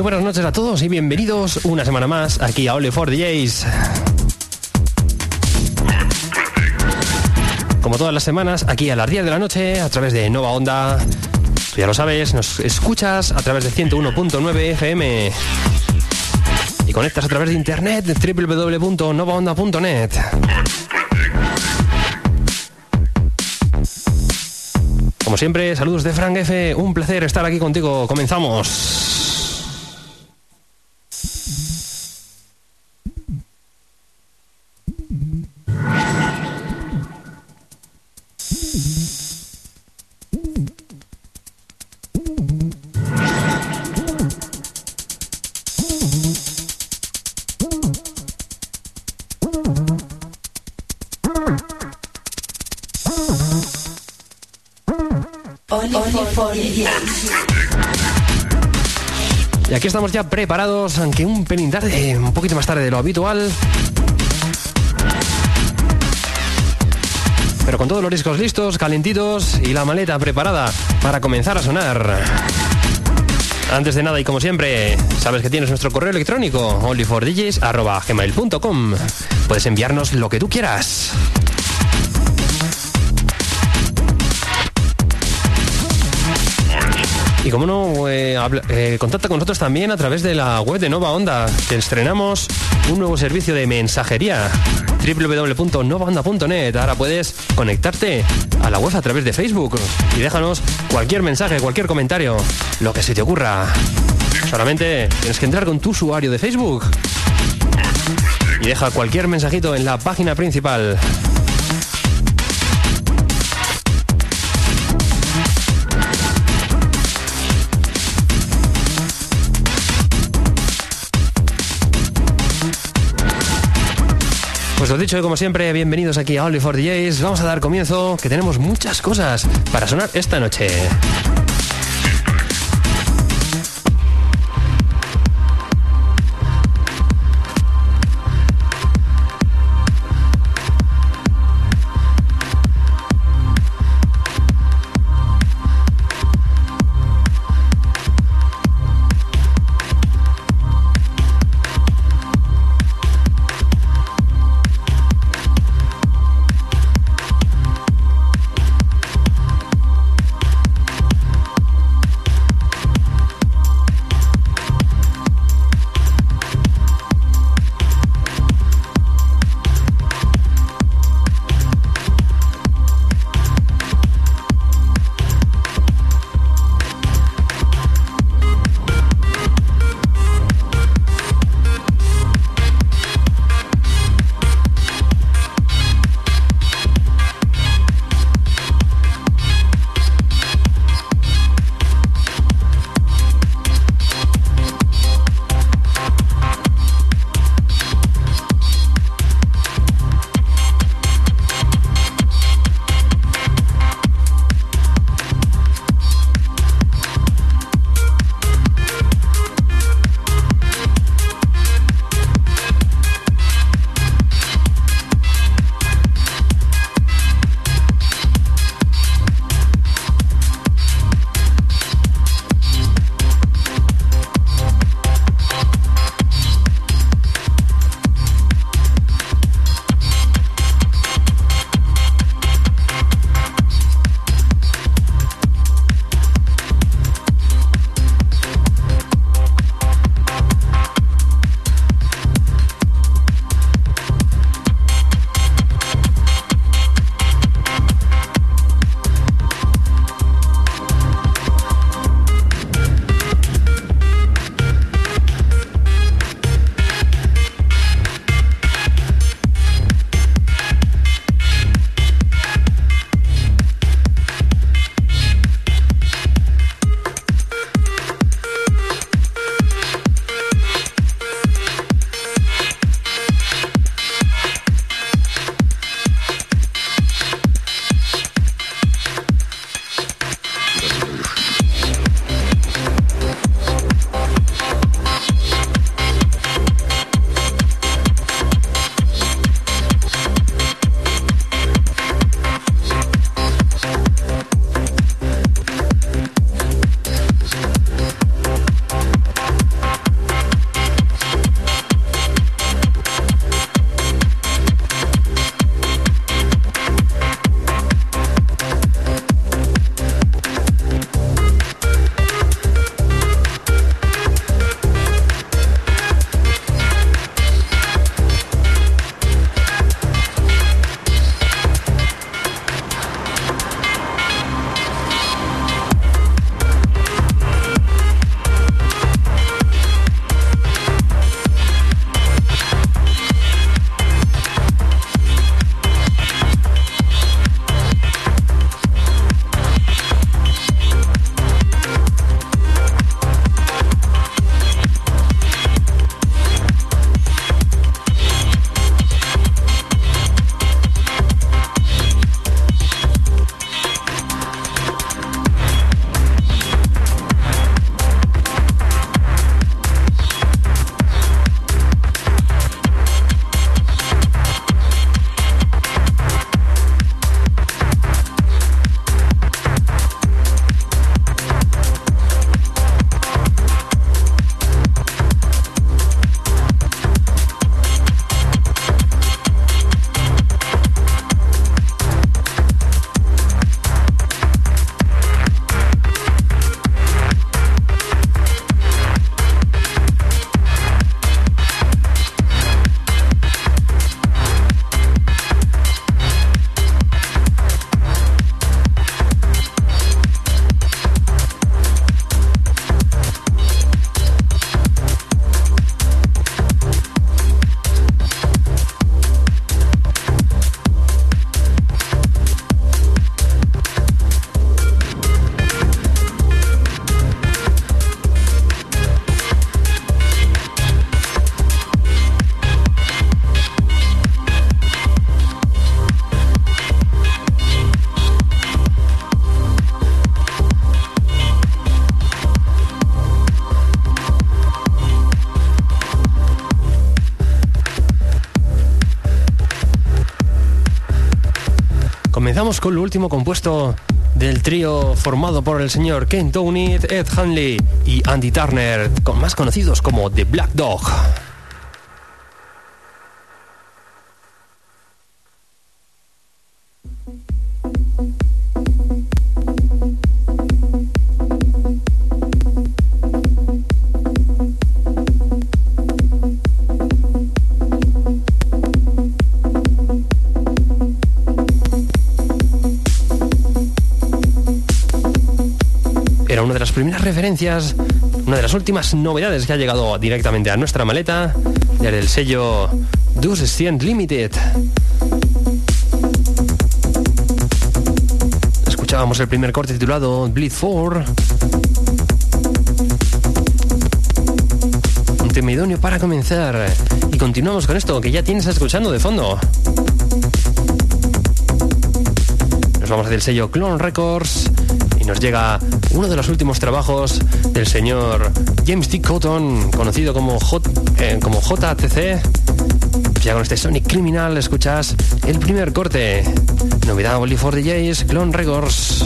Muy buenas noches a todos y bienvenidos una semana más aquí a Only for DJs. Como todas las semanas, aquí a las 10 de la noche, a través de Nova Onda. Tú ya lo sabes, nos escuchas a través de 101.9 FM. Y conectas a través de internet www.novaonda.net. Como siempre, saludos de Frank F. Un placer estar aquí contigo. Comenzamos. Estamos ya preparados, aunque un pelín tarde, un poquito más tarde de lo habitual. Pero con todos los discos listos, calentitos y la maleta preparada para comenzar a sonar. Antes de nada y como siempre, sabes que tienes nuestro correo electrónico onlyfordjs.gmail.com Puedes enviarnos lo que tú quieras. Y como no, eh, eh, contacta con nosotros también a través de la web de Nova Onda, que estrenamos un nuevo servicio de mensajería www.novaonda.net. Ahora puedes conectarte a la web a través de Facebook y déjanos cualquier mensaje, cualquier comentario, lo que se te ocurra. Solamente tienes que entrar con tu usuario de Facebook y deja cualquier mensajito en la página principal. Pues lo dicho, como siempre, bienvenidos aquí a Only for DJs. Vamos a dar comienzo, que tenemos muchas cosas para sonar esta noche. Con lo último compuesto del trío formado por el señor Ken Downey, Ed Hanley y Andy Turner, más conocidos como The Black Dog. Primeras referencias, una de las últimas novedades que ha llegado directamente a nuestra maleta, desde el sello Dus Cient Limited. Escuchábamos el primer corte titulado Bleed 4. Un tema idóneo para comenzar. Y continuamos con esto que ya tienes escuchando de fondo. Nos vamos del sello Clone Records y nos llega uno de los últimos trabajos del señor James D. Cotton, conocido como, J, eh, como JTC. Ya con este Sonic Criminal escuchas el primer corte. Novedad Only for DJs, Clone Records.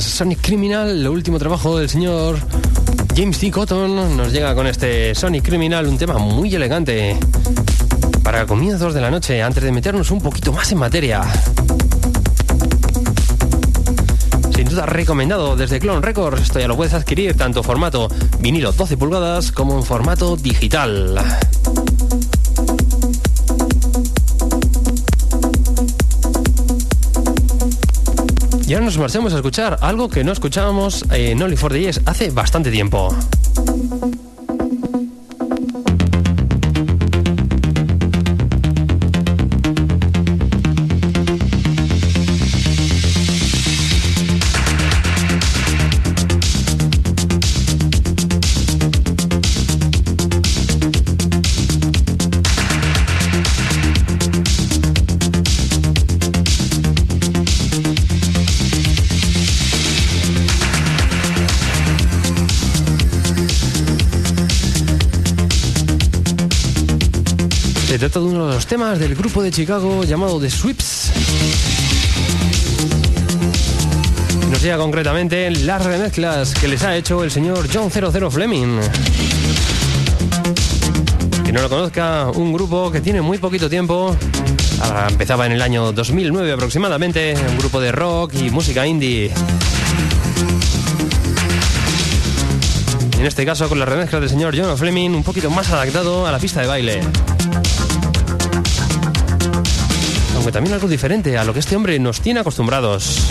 Sonic Criminal, el último trabajo del señor James T. Cotton, nos llega con este Sonic Criminal, un tema muy elegante para comienzos de la noche, antes de meternos un poquito más en materia. Sin duda recomendado desde Clone Records, esto ya lo puedes adquirir tanto formato vinilo 12 pulgadas como en formato digital. Y ahora nos marchamos a escuchar algo que no escuchábamos en Only for hace bastante tiempo. Trata de uno de los temas del grupo de Chicago llamado The Sweeps. Nos llega concretamente las remezclas que les ha hecho el señor John 00 Fleming. Que no lo conozca, un grupo que tiene muy poquito tiempo. Empezaba en el año 2009 aproximadamente, un grupo de rock y música indie. En este caso con la remezcla del señor John Fleming un poquito más adaptado a la pista de baile. Aunque también algo diferente a lo que este hombre nos tiene acostumbrados.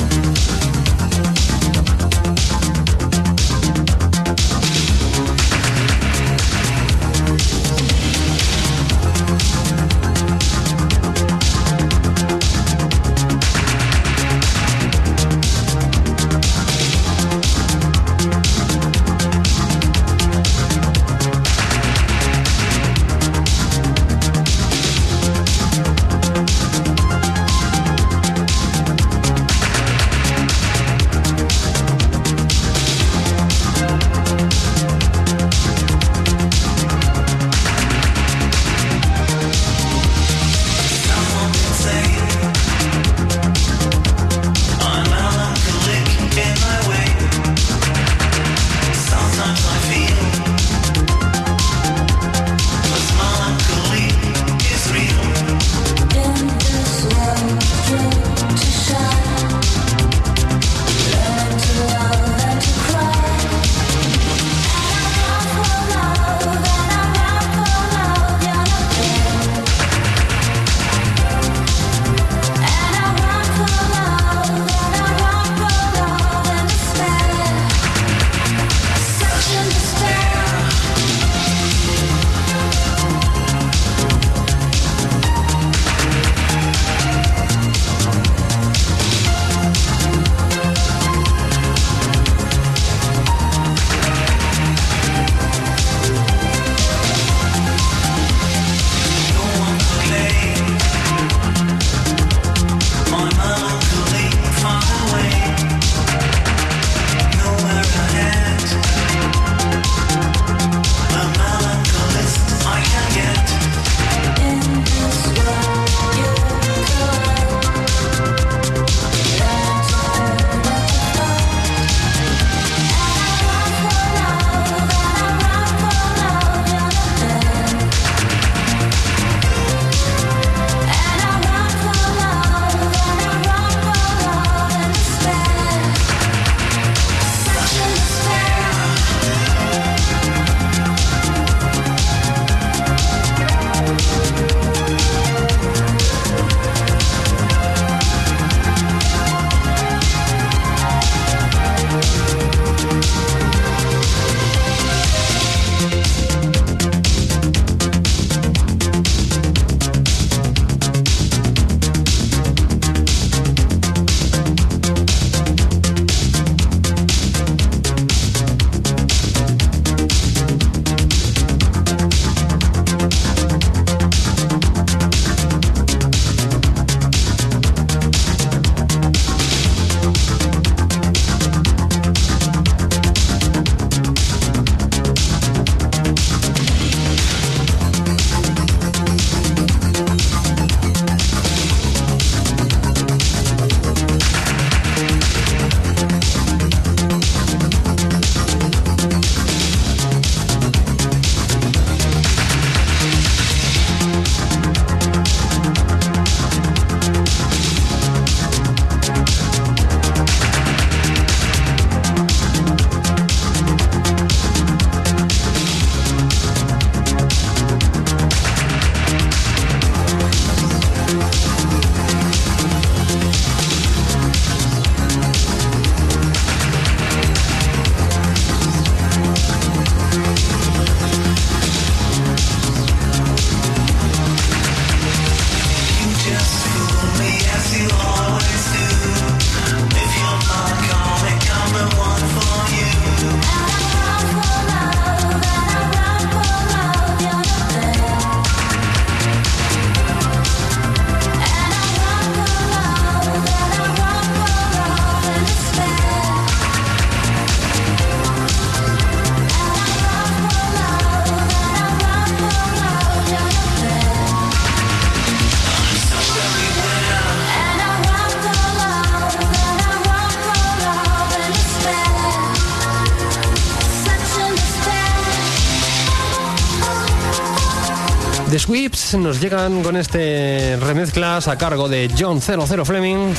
Nos llegan con este remezclas a cargo de John 00 Fleming,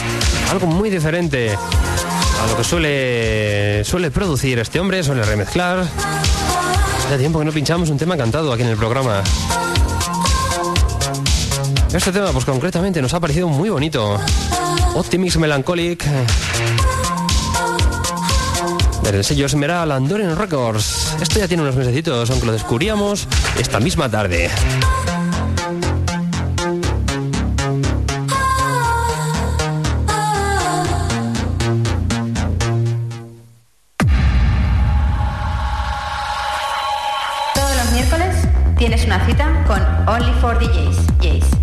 algo muy diferente a lo que suele, suele producir este hombre, suele remezclar. Hace tiempo que no pinchamos un tema cantado aquí en el programa. Este tema, pues concretamente, nos ha parecido muy bonito. Optimist Melancholic. Del sello Esmeralda Andoren Records. Esto ya tiene unos mesecitos, aunque lo descubríamos esta misma tarde. Only for DJs.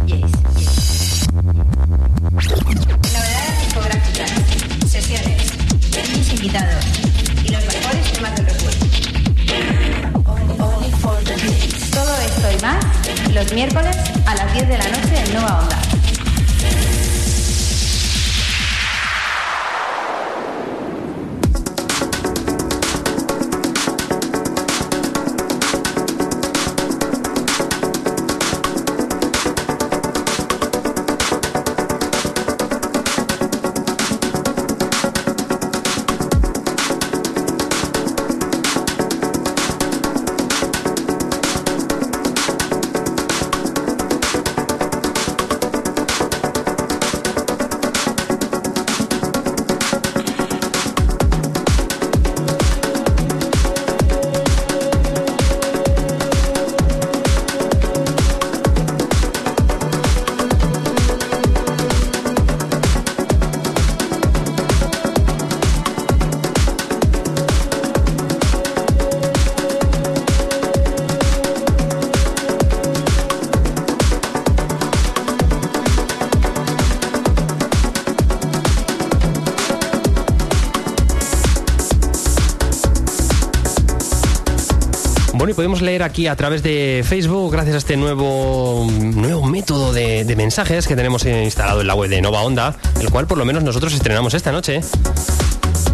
Aquí a través de Facebook, gracias a este nuevo, nuevo método de, mensajes que tenemos instalado en la web de Nova Onda, el cual por lo menos nosotros estrenamos esta noche.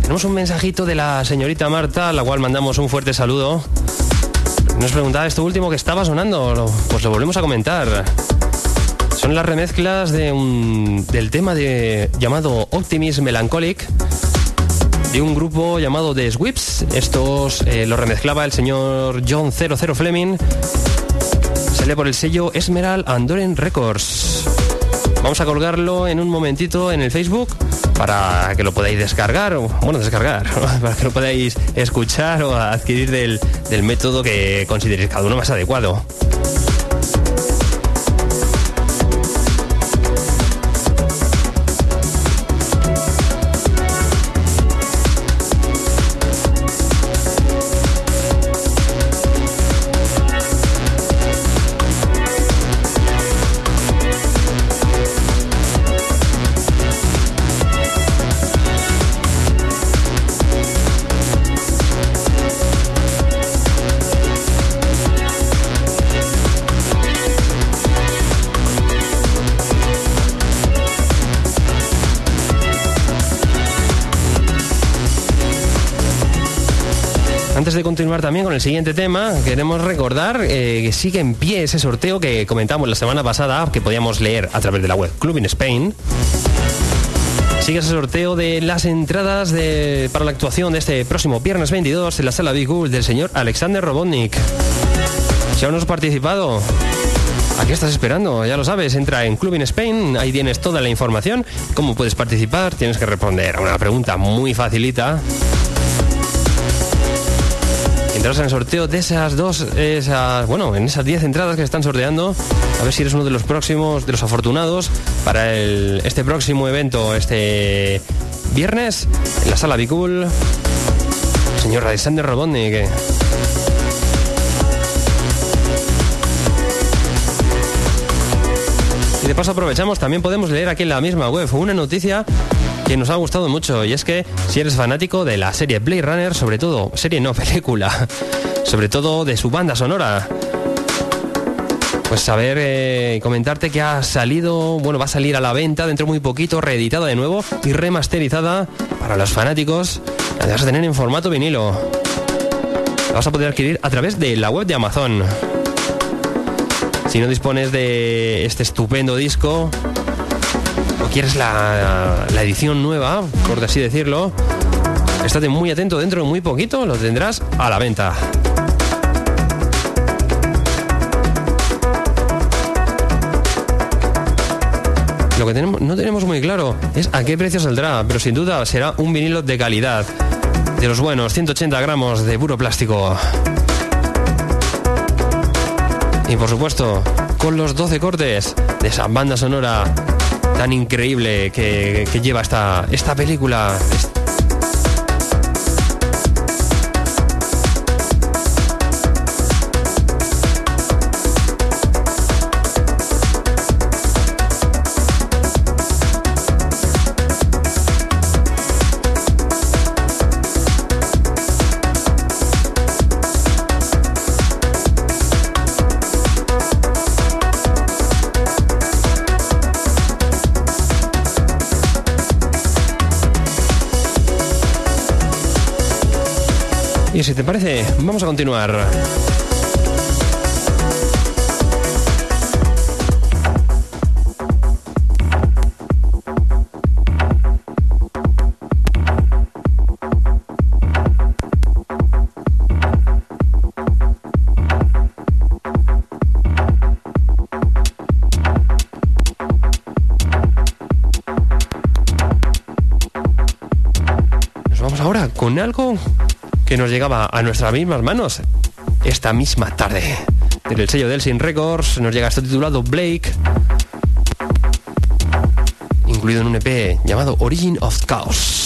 Tenemos un mensajito de la señorita Marta, a la cual mandamos un fuerte saludo. Nos preguntaba esto último que estaba sonando, pues lo volvemos a comentar. Son las remezclas de un, del tema de, llamado Optimism Melancholic de un grupo llamado The Swips. Estos eh, lo remezclaba el señor John 00 Fleming. Sale por el sello Esmeral Andoren Records. Vamos a colgarlo en un momentito en el Facebook para que lo podáis descargar, o bueno, descargar, para que lo podáis escuchar o adquirir del, del método que consideréis cada uno más adecuado. De continuar también con el siguiente tema, queremos recordar eh, que sigue en pie ese sorteo que comentamos la semana pasada, que podíamos leer a través de la web Club in Spain. Sigue ese sorteo de las entradas para la actuación de este próximo viernes 22 en la sala Big Bull del señor Alexander Robotnik. Si aún no has participado, ¿A qué estás esperando? Ya lo sabes, entra en Club in Spain, ahí tienes toda la información, cómo puedes participar, tienes que responder a una pregunta muy facilita En el sorteo de esas dos, esas, bueno, en esas 10 entradas que están sorteando. A ver si eres uno de los próximos, de los afortunados para este próximo evento, este viernes, en la sala Bicul. Señor Alexander Robotnik. Y de paso aprovechamos, también podemos leer aquí en la misma web una noticia que nos ha gustado mucho y es que si eres fanático de la serie Blade Runner, sobre todo, serie no película, sobre todo de su banda sonora, pues saber eh, comentarte que ha salido, bueno, va a salir a la venta dentro muy poquito, reeditada de nuevo y remasterizada para los fanáticos. La vas a tener en formato vinilo. La vas a poder adquirir a través de la web de Amazon. Si no dispones de este estupendo disco quieres la, la edición nueva, por así decirlo, estate muy atento, dentro de muy poquito lo tendrás a la venta. Lo que tenemos, no tenemos muy claro es a qué precio saldrá, pero sin duda será un vinilo de calidad. De los buenos, 180 gramos de puro plástico. Y por supuesto, con los 12 cortes de esa banda sonora tan increíble que, que lleva esta, esta película, Y si te parece, vamos a continuar. Que nos llegaba a nuestras mismas manos esta misma tarde. En el sello Delsin Records nos llega esto titulado Blake, incluido en un EP llamado Origin of Chaos.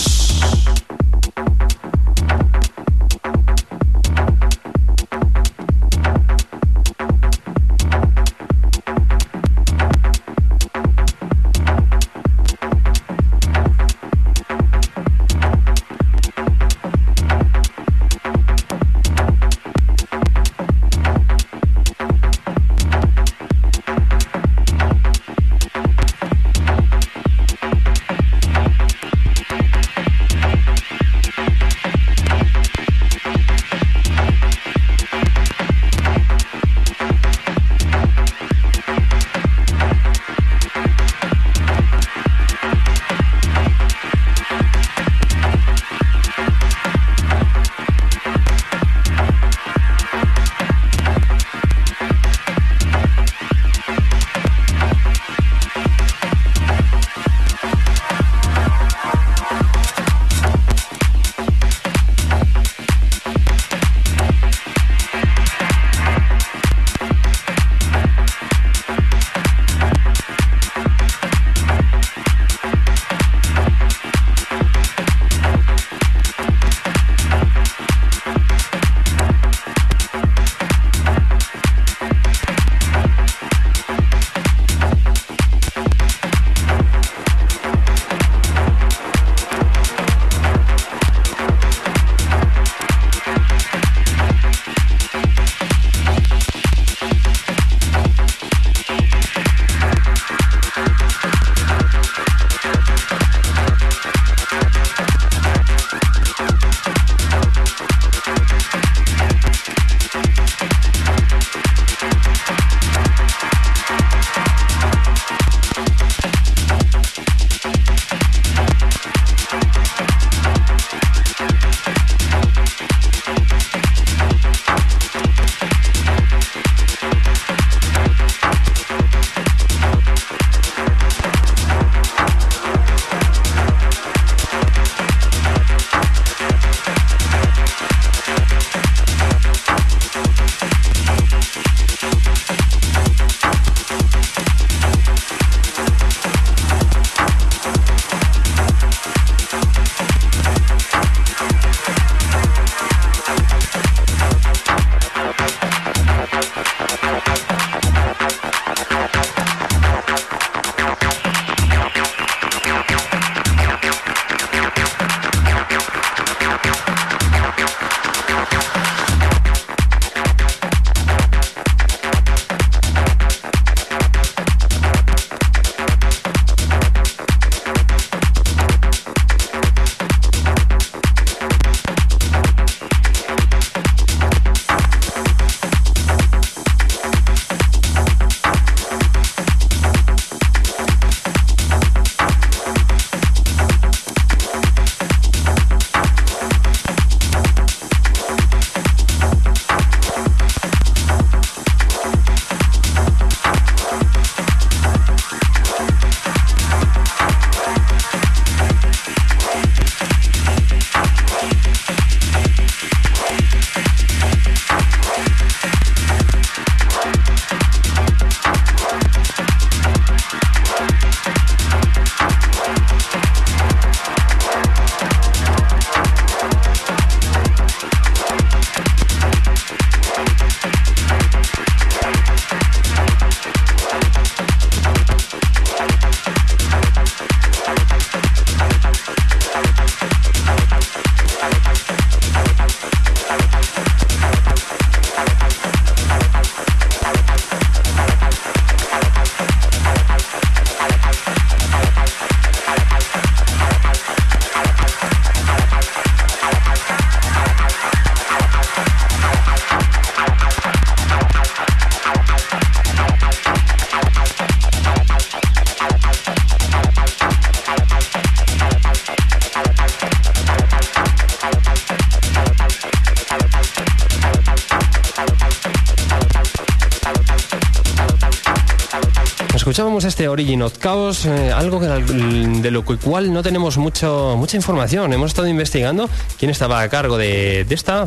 Este Origin of Chaos, eh, algo de lo cual no tenemos mucho, mucha información. Hemos estado investigando quién estaba a cargo de, esta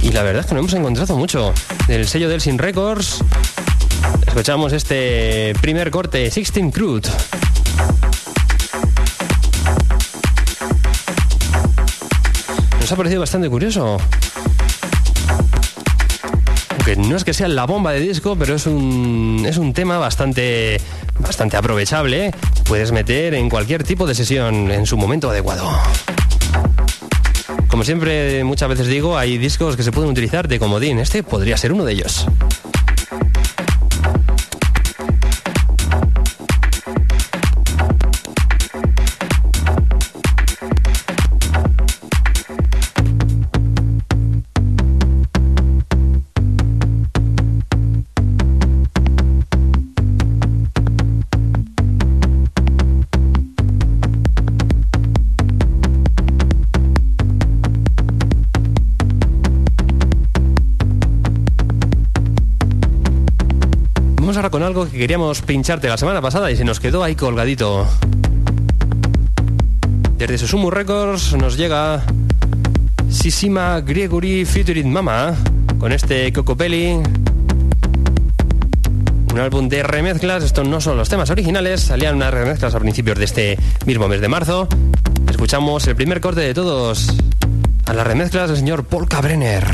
y la verdad es que no hemos encontrado mucho. Del sello del Sin Records, escuchamos este primer corte, 16 Crude. Nos ha parecido bastante curioso que no es que sea la bomba de disco, pero es un, es un tema bastante, bastante aprovechable. Puedes meter en cualquier tipo de sesión en su momento adecuado. Como siempre, muchas veces digo, hay discos que se pueden utilizar de comodín. Este podría ser uno de ellos. Queríamos pincharte la semana pasada y se nos quedó ahí colgadito. Desde Susumu Records nos llega Sisima Gregory featuring Mama con este Cocopelli. Un álbum de remezclas, estos no son los temas originales, salían unas remezclas a principios de este mismo mes de marzo. Escuchamos el primer corte de todos a las remezclas del señor Paul Cabrener.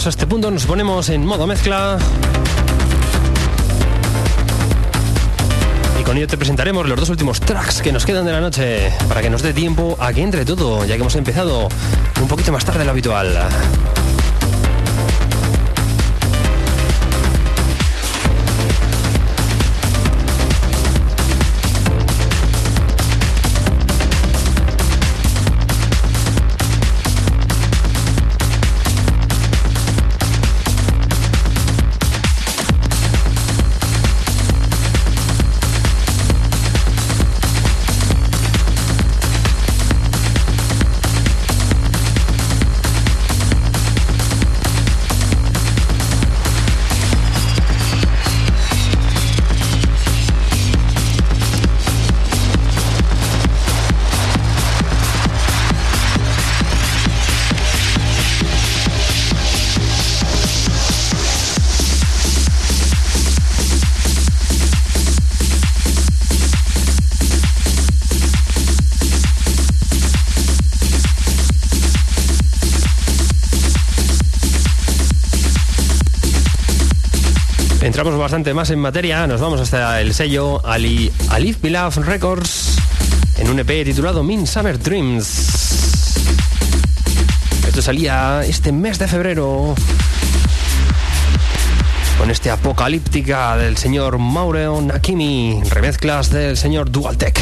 Llegados a este punto nos ponemos en modo mezcla. Y con ello te presentaremos los dos últimos tracks que nos quedan de la noche para que nos dé tiempo a que entre todo, ya que hemos empezado un poquito más tarde de lo habitual. Entramos bastante más en materia, nos vamos hasta el sello Ali, Alif Bilaf Records en un EP titulado Min Summer Dreams. Esto salía este mes de febrero con este apocalíptica del señor Mauro Nakimi, remezclas del señor Dualtech.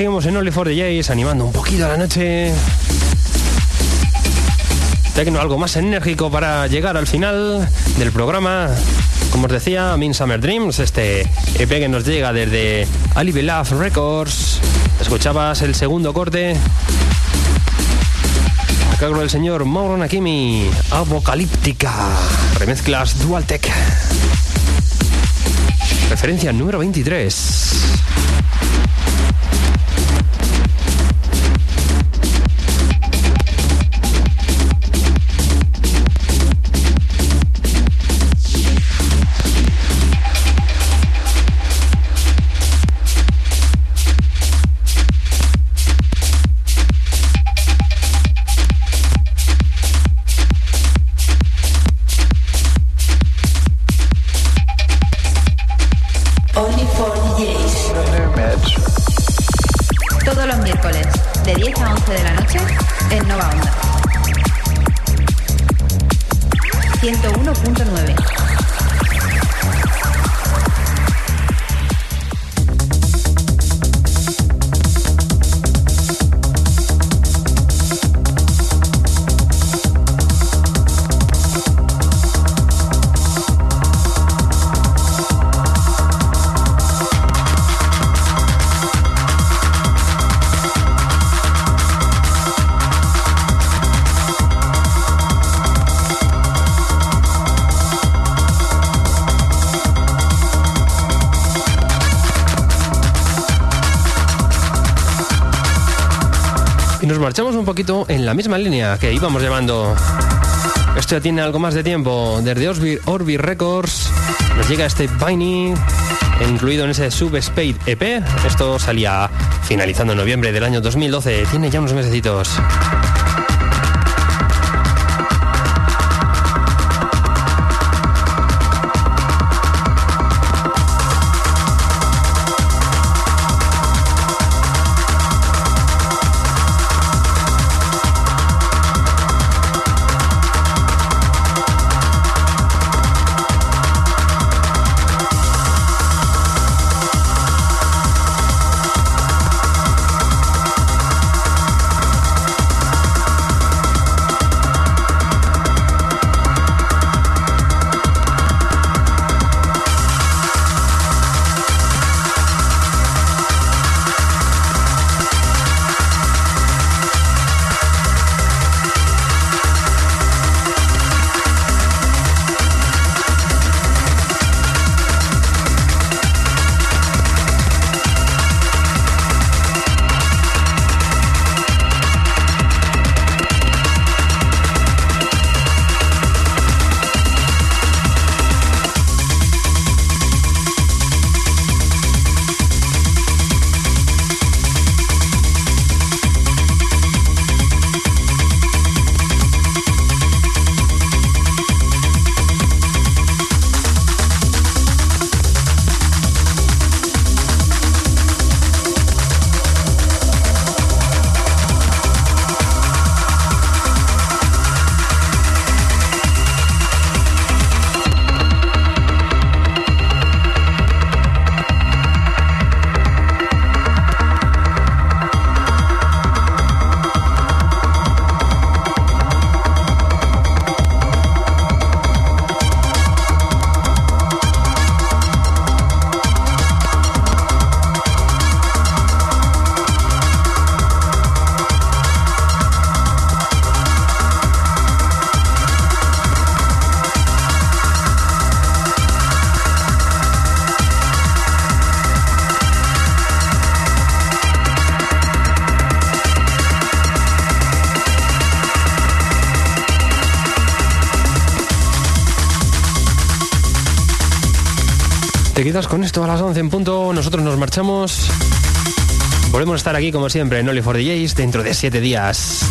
Seguimos en Only for Jays, animando un poquito a la noche. tecno algo más enérgico para llegar al final del programa. Como os decía, Min Summer Dreams, este EP que nos llega desde Ali Love Records. Escuchabas el segundo corte a cargo del señor Mauro Nakimi, Apocalíptica, remezclas Dualtech. Referencia número 23. En la misma línea que íbamos llevando. Esto ya tiene algo más de tiempo. Desde Orbi, Orbi Records nos llega este Viney, incluido en ese Subspade EP. Esto salía finalizando en noviembre del año 2012. Tiene ya unos mesecitos. Con esto a las 11 en punto. Nosotros nos marchamos. Volvemos a estar aquí como siempre en Only for DJs dentro de 7 días.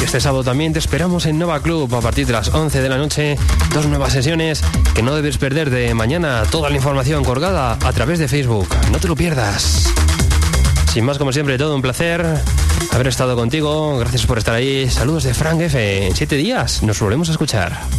Y este sábado también te esperamos en Nova Club a partir de las 11 de la noche. Dos nuevas sesiones que no debes perder de mañana. Toda la información colgada a través de Facebook. No te lo pierdas. Sin más, como siempre, todo un placer haber estado contigo. Gracias por estar ahí. Saludos de Frank F. En 7 días nos volvemos a escuchar.